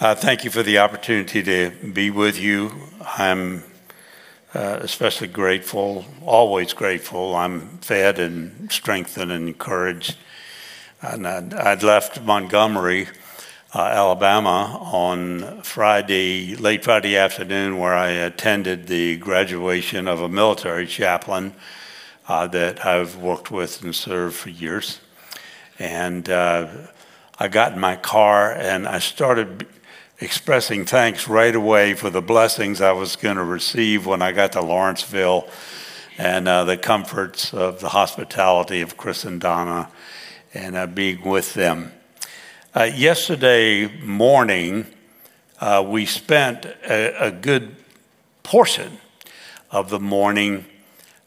Uh, thank you for the opportunity to be with you. I'm uh, especially grateful, always grateful. I'm fed and strengthened and encouraged. And I'd, I'd left Montgomery, uh, Alabama on Friday, late Friday afternoon, where I attended the graduation of a military chaplain uh, that I've worked with and served for years. And uh, I got in my car and I started expressing thanks right away for the blessings I was going to receive when I got to Lawrenceville and uh, the comforts of the hospitality of Chris and Donna and uh, being with them. Uh, yesterday morning, uh, we spent a, a, good portion of the morning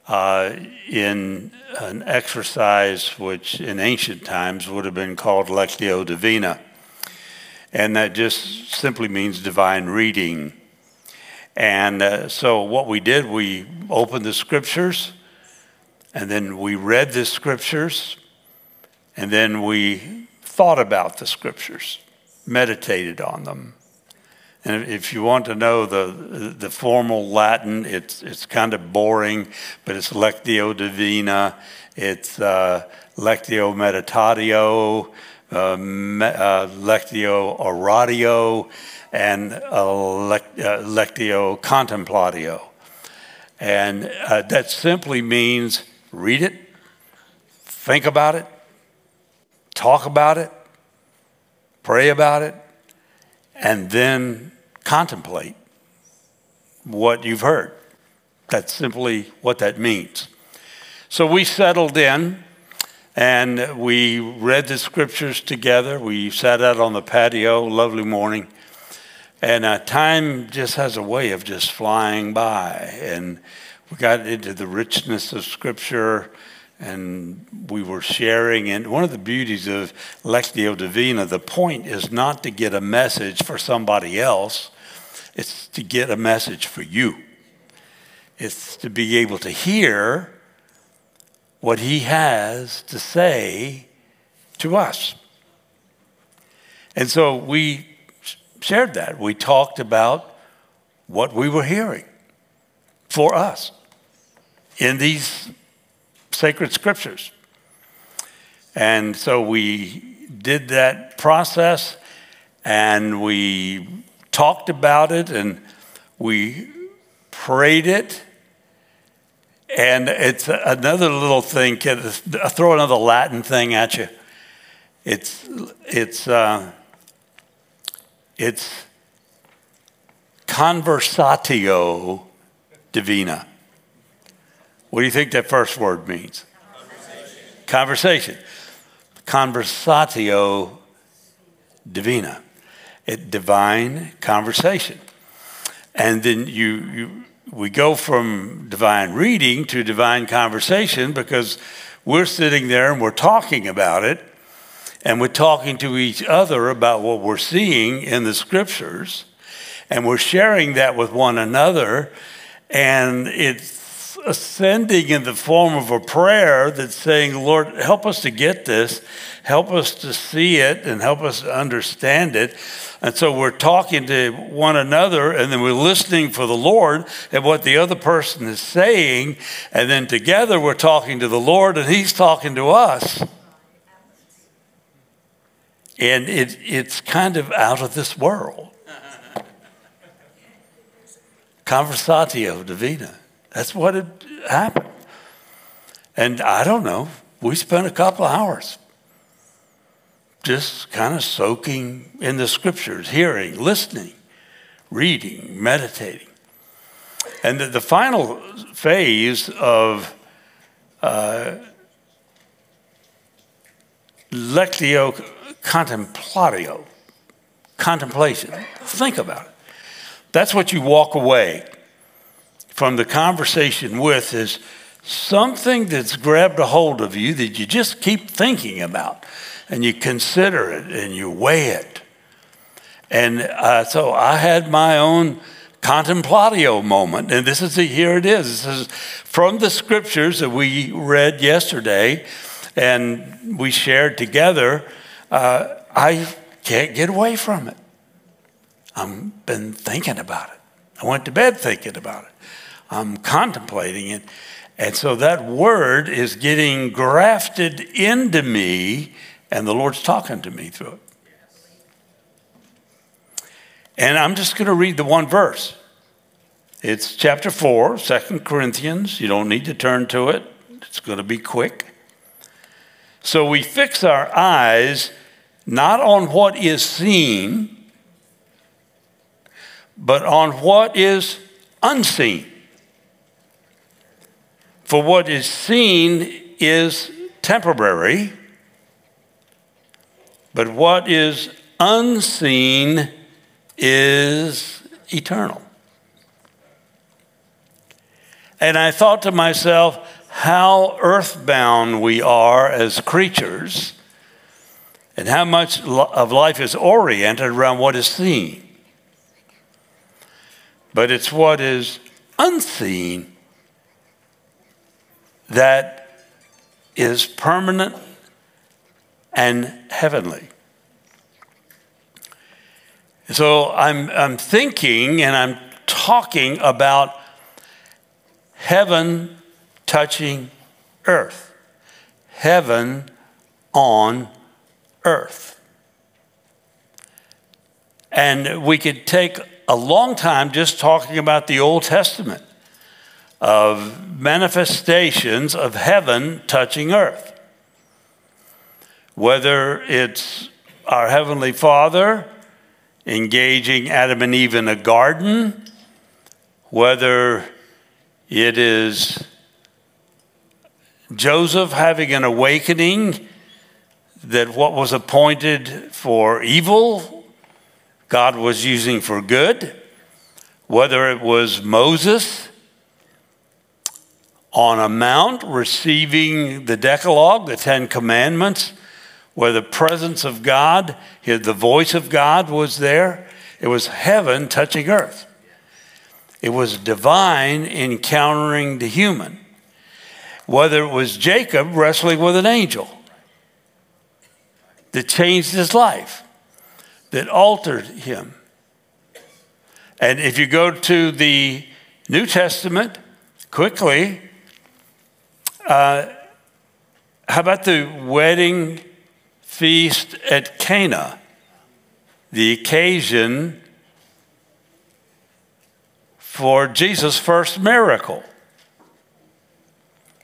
uh, in an exercise which in ancient times would have been called Lectio Divina and that just simply means divine reading. And uh, so, what we did, we opened the scriptures, and then we read the scriptures, and then we thought about the scriptures, meditated on them. And if you want to know the, the formal Latin, it's, it's kind of boring, but it's Lectio Divina, it's uh, Lectio Meditatio, uh, uh, Lectio Oratio, and uh, Lectio Contemplatio. And uh, that simply means read it, think about it, talk about it, pray about it, and then contemplate what you've heard. That's simply what that means. So we settled in and we read the scriptures together. We sat out on the patio, lovely morning. And uh, time just has a way of just flying by. And we got into the richness of scripture and we were sharing. And one of the beauties of Lectio Divina, the point is not to get a message for somebody else, it's to get a message for you. It's to be able to hear what he has to say to us. And so we shared that. We talked about what we were hearing for us in these sacred scriptures. And so we did that process and we talked about it and we prayed it and it's another little thing. I'll throw another Latin thing at you. It's it's uh, it's conversatio divina. What do you think that first word means? Conversation. Conversation. Conversatio divina. It divine conversation. And then you you we go from divine reading to divine conversation because we're sitting there and we're talking about it and we're talking to each other about what we're seeing in the scriptures and we're sharing that with one another and it's ascending in the form of a prayer that's saying lord help us to get this. Help us to see it and help us to understand it and so we're talking to one another and then we're listening for the Lord and what the other person is saying. And then together we're talking to the Lord and He's talking to us. And it, it's kind of out of this world. Conversatio divina. That's what it happened. And I don't know, we spent a couple of hours just kind of soaking in the scriptures, hearing, listening, reading, meditating. And the, the final phase of uh, lectio contemplatio, contemplation, think about it. That's what you walk away from the conversation with is something that's grabbed a hold of you that you just keep thinking about and you consider it and you weigh it. And uh, so I had my own contemplatio moment, and this is here it is. This is from the scriptures that we read yesterday and we shared together. Uh, I can't get away from it. I've been thinking about it. I went to bed thinking about it. I'm contemplating it. And so that word is getting grafted into me, and the Lord's talking to me through it. And I'm just going to read the one verse. It's chapter 4, 2 Corinthians. You don't need to turn to it, it's going to be quick. So we fix our eyes not on what is seen, but on what is unseen. For what is seen is temporary, but what is unseen is eternal. And I thought to myself, how earthbound we are as creatures, and how much of life is oriented around what is seen. But it's what is unseen that is permanent and heavenly. So I'm, I'm thinking and I'm talking about heaven touching earth, heaven on earth. And we could take a long time just talking about the Old Testament of manifestations of heaven touching earth. Whether it's our Heavenly Father engaging Adam and Eve in a garden, whether it is Joseph having an awakening that what was appointed for evil, God was using for good, whether it was Moses on a mount receiving the Decalogue, the Ten Commandments, where the presence of God, the voice of God was there. It was heaven touching earth. It was divine encountering the human. Whether it was Jacob wrestling with an angel that changed his life, that altered him. And if you go to the New Testament quickly, uh, how about the wedding feast at Cana, the occasion for Jesus' first miracle,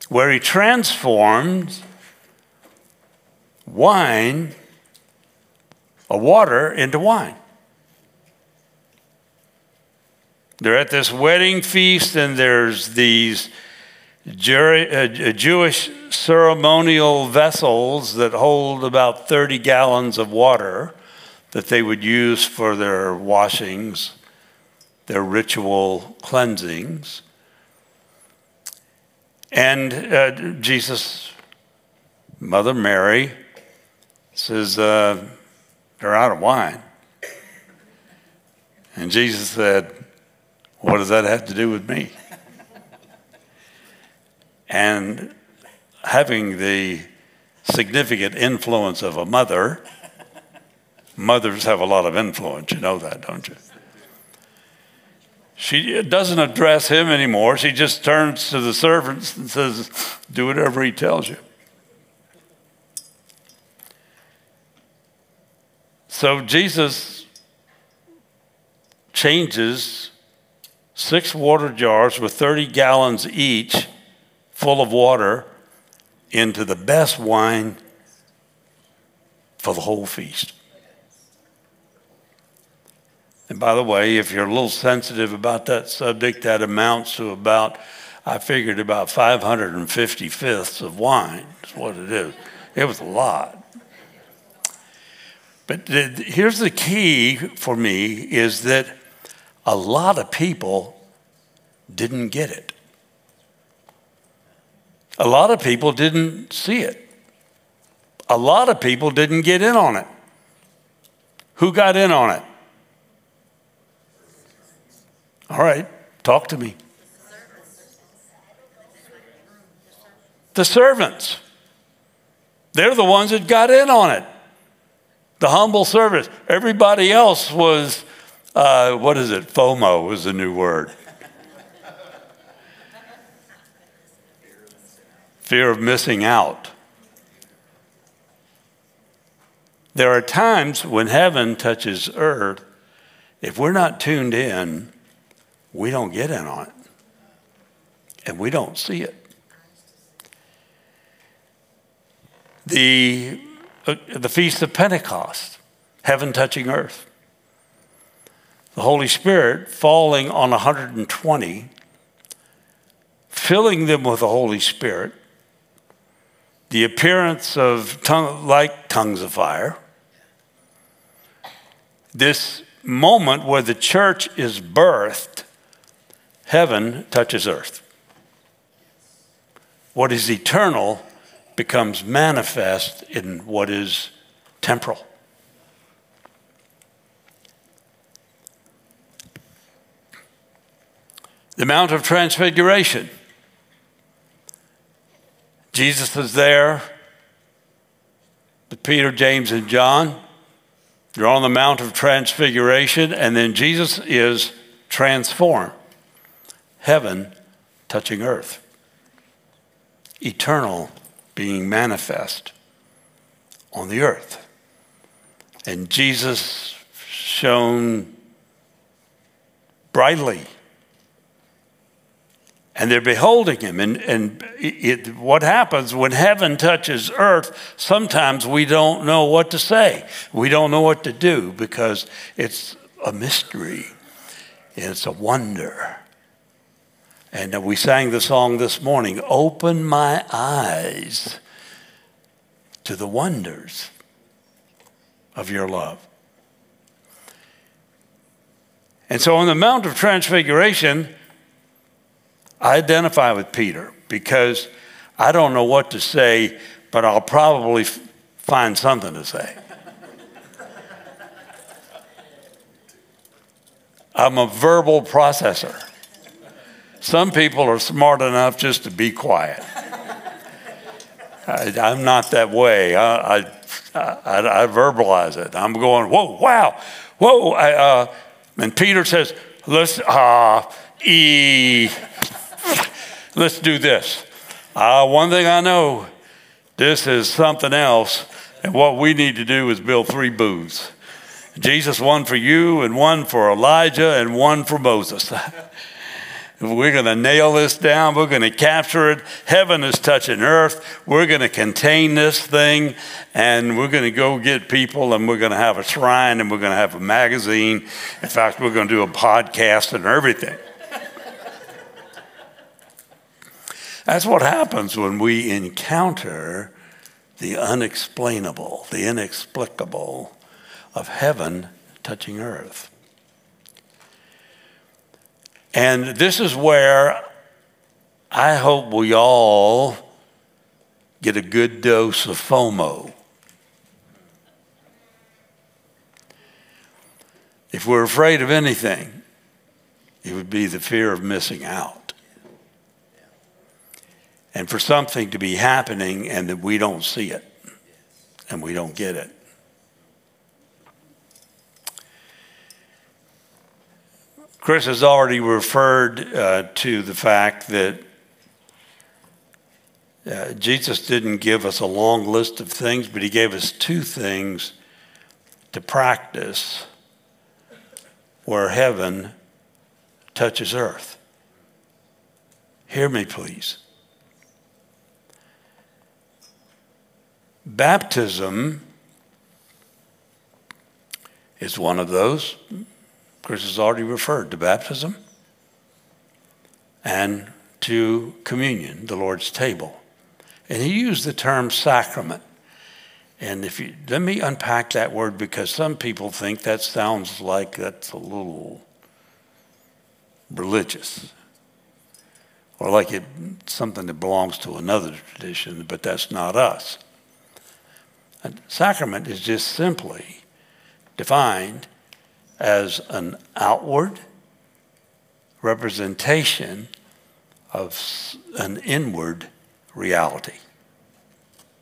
where he transformed wine, a water, into wine. They're at this wedding feast, and there's these Jewish ceremonial vessels that hold about 30 gallons of water that they would use for their washings, their ritual cleansings. And uh, Jesus, Mother Mary, says, uh, They're out of wine. And Jesus said, What does that have to do with me? And having the significant influence of a mother, mothers have a lot of influence. You know that, don't you? She doesn't address him anymore. She just turns to the servants and says, Do whatever he tells you. So Jesus changes six water jars with 30 gallons each full of water into the best wine for the whole feast. And by the way, if you're a little sensitive about that subject, that amounts to about, I figured about 550 fifths of wine is what it is. It was a lot. But the, here's the key for me is that a lot of people didn't get it. A lot of people didn't see it. A lot of people didn't get in on it. Who got in on it? All right, talk to me. The servants. They're the ones that got in on it. The humble servants. Everybody else was uh, what is it? FOMO was the new word. Fear of missing out. There are times when heaven touches earth, if we're not tuned in, we don't get in on it. And we don't see it. The, uh, the Feast of Pentecost, heaven touching earth. The Holy Spirit falling on 120, filling them with the Holy Spirit, the appearance of tongue, like tongues of fire, this moment where the church is birthed, heaven touches earth. What is eternal becomes manifest in what is temporal. The Mount of Transfiguration. Jesus is there with Peter, James, and John. They're on the Mount of Transfiguration, and then Jesus is transformed. Heaven touching earth. Eternal being manifest on the earth. And Jesus shone brightly and they're beholding him. And, and it, what happens when heaven touches earth, sometimes we don't know what to say. We don't know what to do because it's a mystery, it's a wonder. And we sang the song this morning Open my eyes to the wonders of your love. And so on the Mount of Transfiguration, I identify with Peter because I don't know what to say, but I'll probably f- find something to say. I'm a verbal processor. Some people are smart enough just to be quiet. I, am not that way. I, I, I, I, verbalize it. I'm going, whoa, wow, whoa. Uh, and Peter says, let's, uh, e, let's do this. Uh, one thing I know, this is something else, and what we need to do is build three booths. Jesus, one for you, and one for Elijah, and one for Moses. We're going to nail this down. We're going to capture it. Heaven is touching earth. We're going to contain this thing and we're going to go get people and we're going to have a shrine and we're going to have a magazine. In fact, we're going to do a podcast and everything. That's what happens when we encounter the unexplainable, the inexplicable of heaven touching earth. And this is where I hope we all get a good dose of FOMO. If we're afraid of anything, it would be the fear of missing out and for something to be happening and that we don't see it and we don't get it. Chris has already referred uh, to the fact that uh, Jesus didn't give us a long list of things, but he gave us two things to practice where heaven touches earth. Hear me, please. Baptism is one of those. Chris has already referred to baptism and to communion, the Lord's table. And he used the term sacrament. And if you let me unpack that word because some people think that sounds like that's a little religious or like it something that belongs to another tradition, but that's not us. A sacrament is just simply defined as an outward representation of an inward reality.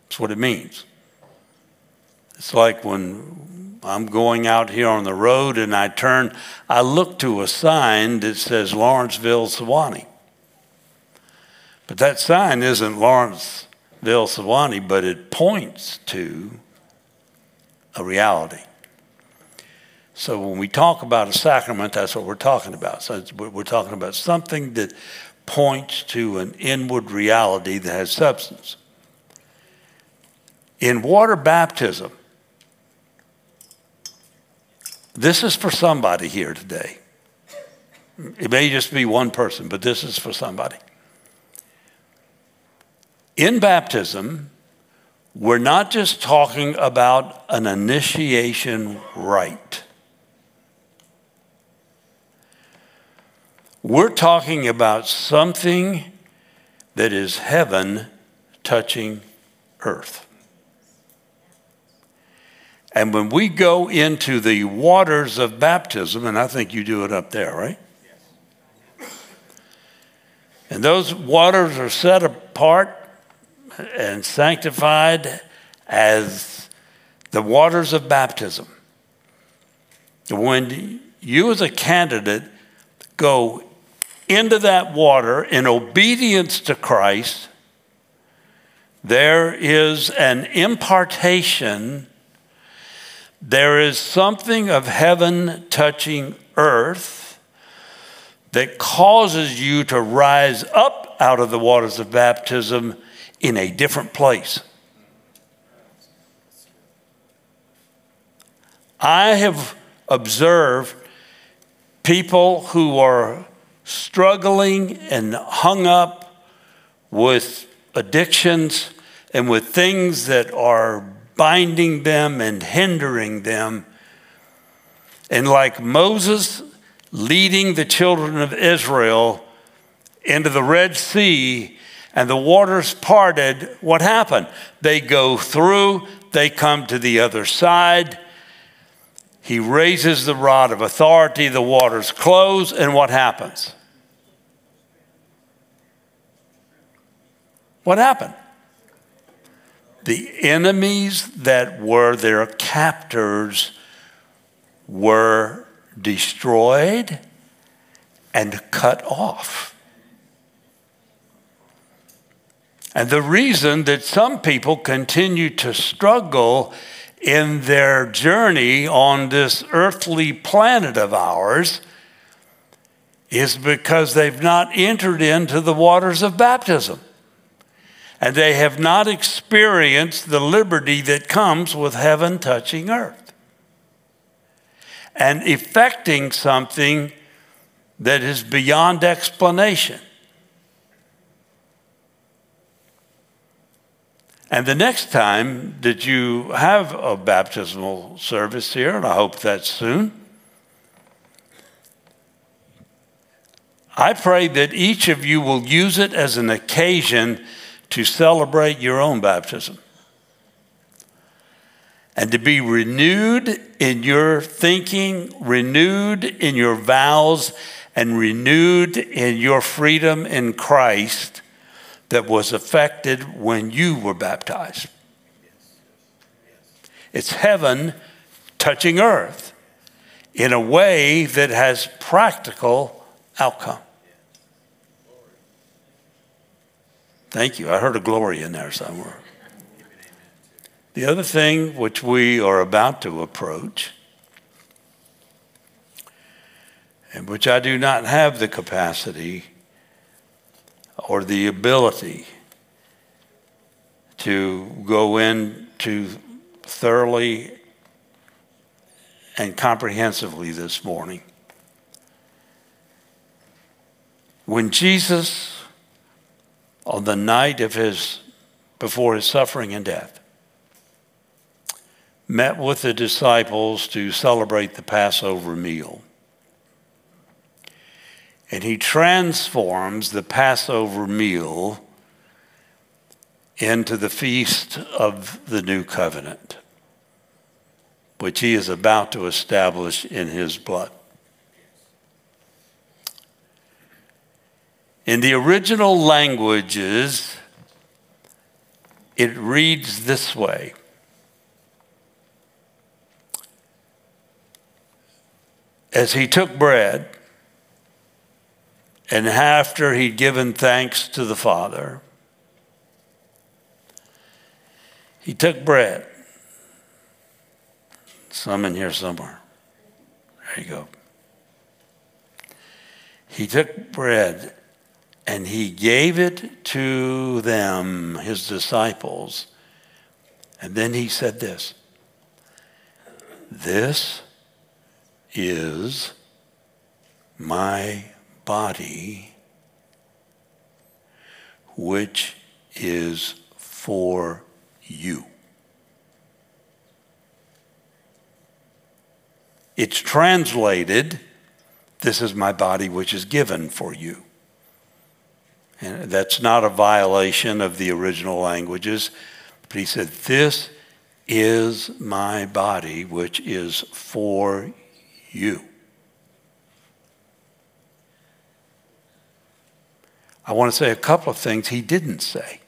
That's what it means. It's like when I'm going out here on the road and I turn, I look to a sign that says Lawrenceville, Suwanee. But that sign isn't Lawrenceville, Suwanee, but it points to a reality. So when we talk about a sacrament, that's what we're talking about. So we're talking about something that points to an inward reality that has substance. In water baptism, this is for somebody here today. It may just be one person, but this is for somebody. In baptism, we're not just talking about an initiation rite. We're talking about something that is heaven touching earth. And when we go into the waters of baptism, and I think you do it up there, right? And those waters are set apart and sanctified as the waters of baptism. When you, as a candidate, go into that water in obedience to Christ, there is an impartation, there is something of heaven touching earth that causes you to rise up out of the waters of baptism in a different place. I have observed people who are struggling and hung up with addictions and with things that are binding them and hindering them. And like Moses leading the children of Israel into the Red Sea and the waters parted, what happened? They go through, they come to the other side. He raises the rod of authority, the waters close, and what happens? What happened? The enemies that were their captors were destroyed and cut off. And the reason that some people continue to struggle in their journey on this earthly planet of ours is because they've not entered into the waters of baptism. And they have not experienced the liberty that comes with heaven touching earth and effecting something that is beyond explanation. And the next time that you have a baptismal service here, and I hope that's soon, I pray that each of you will use it as an occasion to celebrate your own baptism. And to be renewed in your thinking, renewed in your vows, and renewed in your freedom in Christ that was affected when you were baptized. It's heaven touching earth in a way that has practical outcome. Thank you. I heard a glory in there somewhere. The other thing which we are about to approach, and which I do not have the capacity or the ability to go into thoroughly and comprehensively this morning. When Jesus, on the night of his, before his suffering and death, met with the disciples to celebrate the Passover meal, and he transforms the Passover meal into the feast of the new covenant, which he is about to establish in his blood. In the original languages, it reads this way As he took bread, and after he'd given thanks to the Father, he took bread. Some in here somewhere. There you go. He took bread and he gave it to them, his disciples. And then he said this This is my body, which is for you. It's translated, This is my body, which is given for you. And that's not a violation of the original languages. But he said, This is my body, which is for you. I want to say a couple of things he didn't say.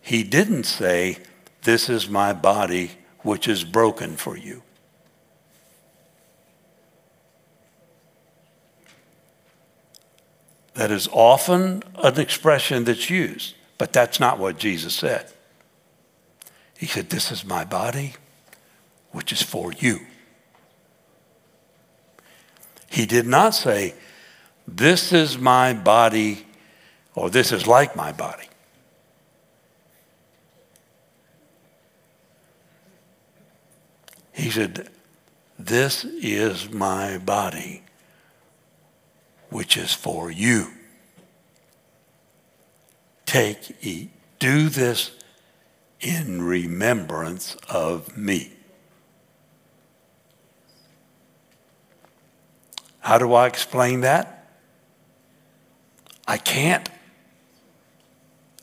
He didn't say, This is my body, which is broken for you. That is often an expression that's used, but that's not what Jesus said. He said, This is my body, which is for you. He did not say, This is my body, or this is like my body. He said, This is my body, which is for you. Take, eat, do this in remembrance of me. How do I explain that? I can't.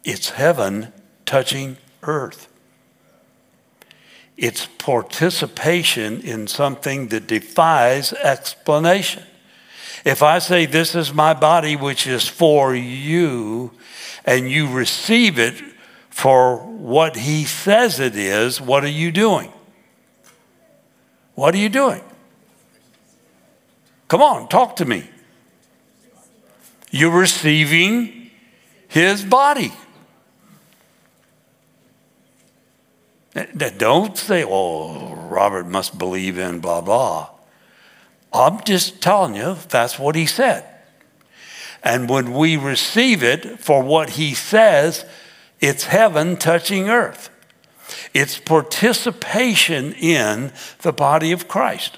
It's heaven touching earth. It's participation in something that defies explanation. If I say, This is my body, which is for you, and you receive it for what he says it is, what are you doing? What are you doing? Come on, talk to me. You're receiving his body. Don't say, oh, Robert must believe in blah, blah. I'm just telling you, that's what he said. And when we receive it for what he says, it's heaven touching earth. It's participation in the body of Christ.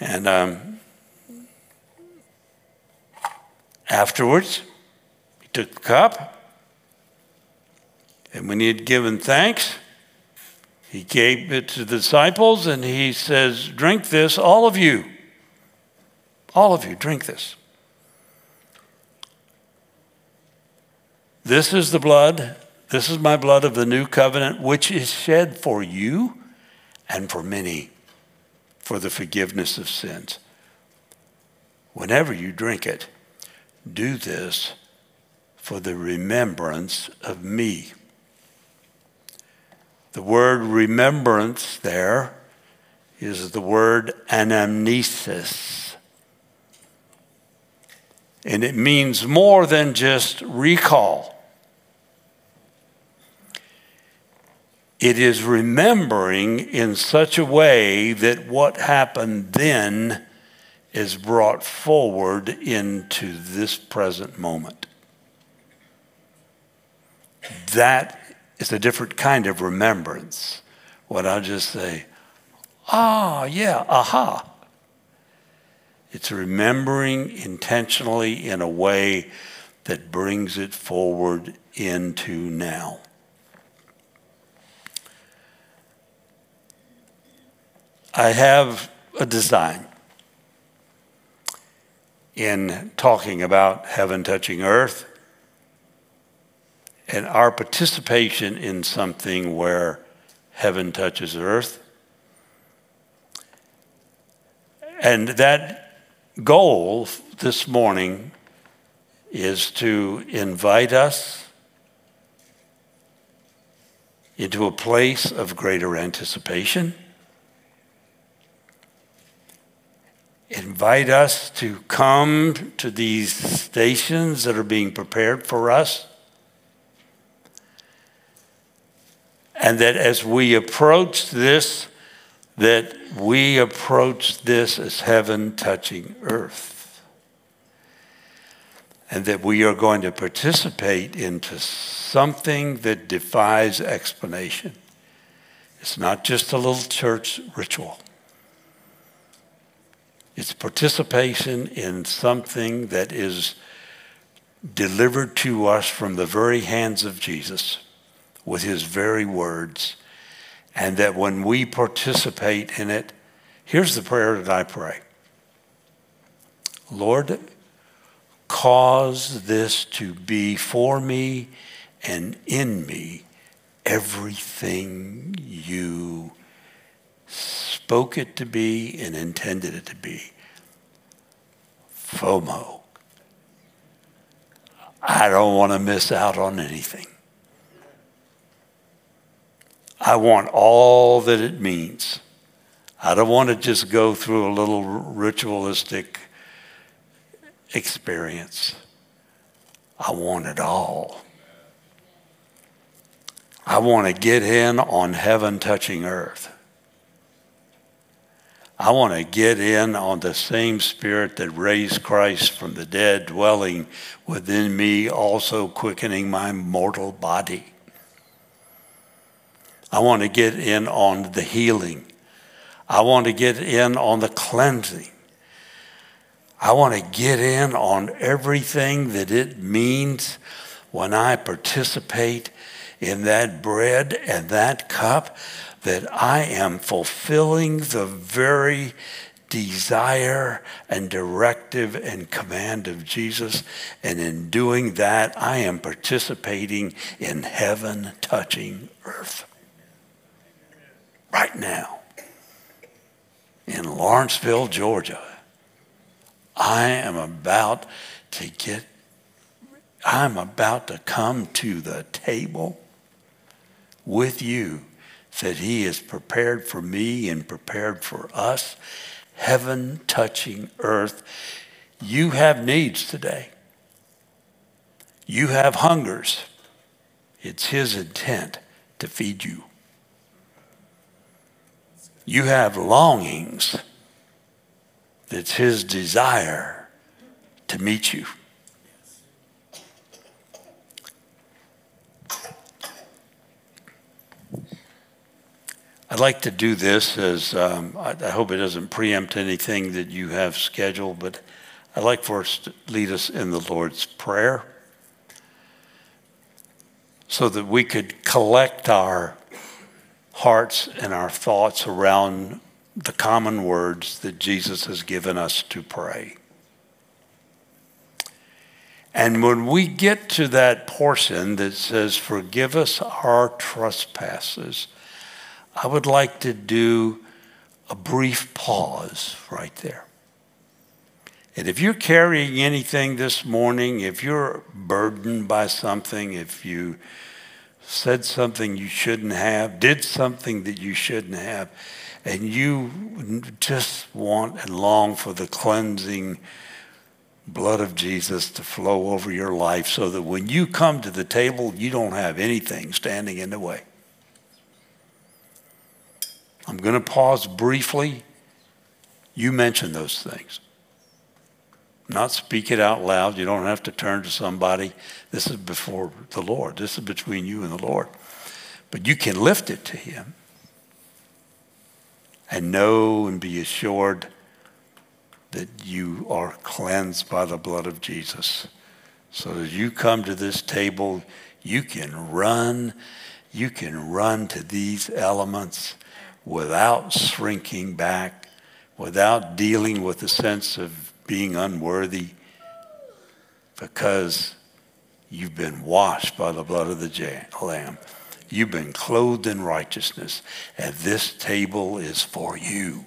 And um, afterwards, he took the cup, and when he had given thanks, he gave it to the disciples and he says, Drink this, all of you. All of you, drink this. This is the blood, this is my blood of the new covenant, which is shed for you and for many for the forgiveness of sins. Whenever you drink it, do this for the remembrance of me. The word remembrance there is the word anamnesis. And it means more than just recall. It is remembering in such a way that what happened then is brought forward into this present moment. That is a different kind of remembrance. What I'll just say, ah, yeah, aha. It's remembering intentionally in a way that brings it forward into now. I have a design in talking about heaven touching earth and our participation in something where heaven touches earth. And that goal this morning is to invite us into a place of greater anticipation, invite us to come to these stations that are being prepared for us. And that as we approach this, that we approach this as heaven touching earth. And that we are going to participate into something that defies explanation. It's not just a little church ritual. It's participation in something that is delivered to us from the very hands of Jesus with his very words. And that when we participate in it, here's the prayer that I pray Lord, cause this to be for me and in me everything you spoke it to be and intended it to be. FOMO. I don't want to miss out on anything. I want all that it means. I don't want to just go through a little ritualistic experience. I want it all. I want to get in on heaven touching earth. I want to get in on the same spirit that raised Christ from the dead, dwelling within me, also quickening my mortal body. I want to get in on the healing. I want to get in on the cleansing. I want to get in on everything that it means when I participate in that bread and that cup that I am fulfilling the very desire and directive and command of Jesus. And in doing that, I am participating in heaven touching earth. Right now, in Lawrenceville, Georgia, I am about to get, I'm about to come to the table with you that He is prepared for me and prepared for us, heaven touching earth. You have needs today. You have hungers. It's His intent to feed you. You have longings. It's His desire to meet you. I'd like to do this as um, I, I, hope it doesn't preempt anything that you have scheduled, but I'd like for us to lead us in the Lord's Prayer so that we could collect our hearts and our thoughts around the common words that Jesus has given us to pray. And when we get to that portion that says, Forgive us our trespasses I would like to do a brief pause right there. And if you're carrying anything this morning, if you're burdened by something, if you said something you shouldn't have, did something that you shouldn't have, and you just want and long for the cleansing blood of Jesus to flow over your life so that when you come to the table, you don't have anything standing in the way. Going to pause briefly. You mention those things. Not speak it out loud. You don't have to turn to somebody. This is before the Lord. This is between you and the Lord. But you can lift it to Him and know and be assured that you are cleansed by the blood of Jesus. So as you come to this table, you can run, you can run to these elements without shrinking back, without dealing with the sense of being unworthy, because you've been washed by the blood of the Lamb. You've been clothed in righteousness, and this table is for you.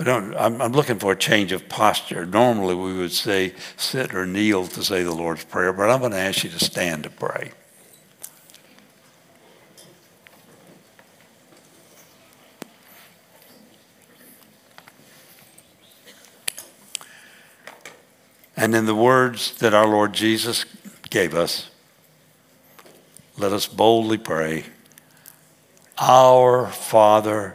I'm, I'm, looking for a change of posture. Normally, we would say sit or kneel to say the Lord's Prayer, but I'm going to ask you to stand to pray. And in the words that our Lord Jesus gave us, let us boldly pray Our Father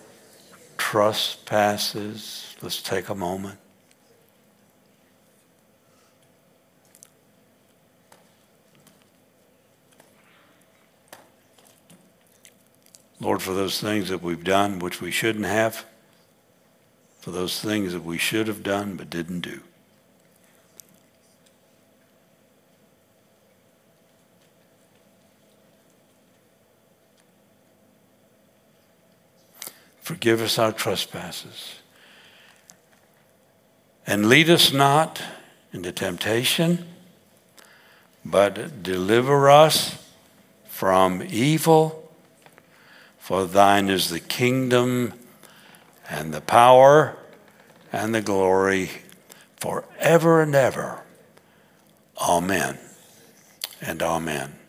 trespasses. Let's take a moment. Lord, for those things that we've done which we shouldn't have, for those things that we should have done but didn't do. Forgive us our trespasses. And lead us not into temptation, but deliver us from evil. For thine is the kingdom and the power and the glory forever and ever. Amen and amen.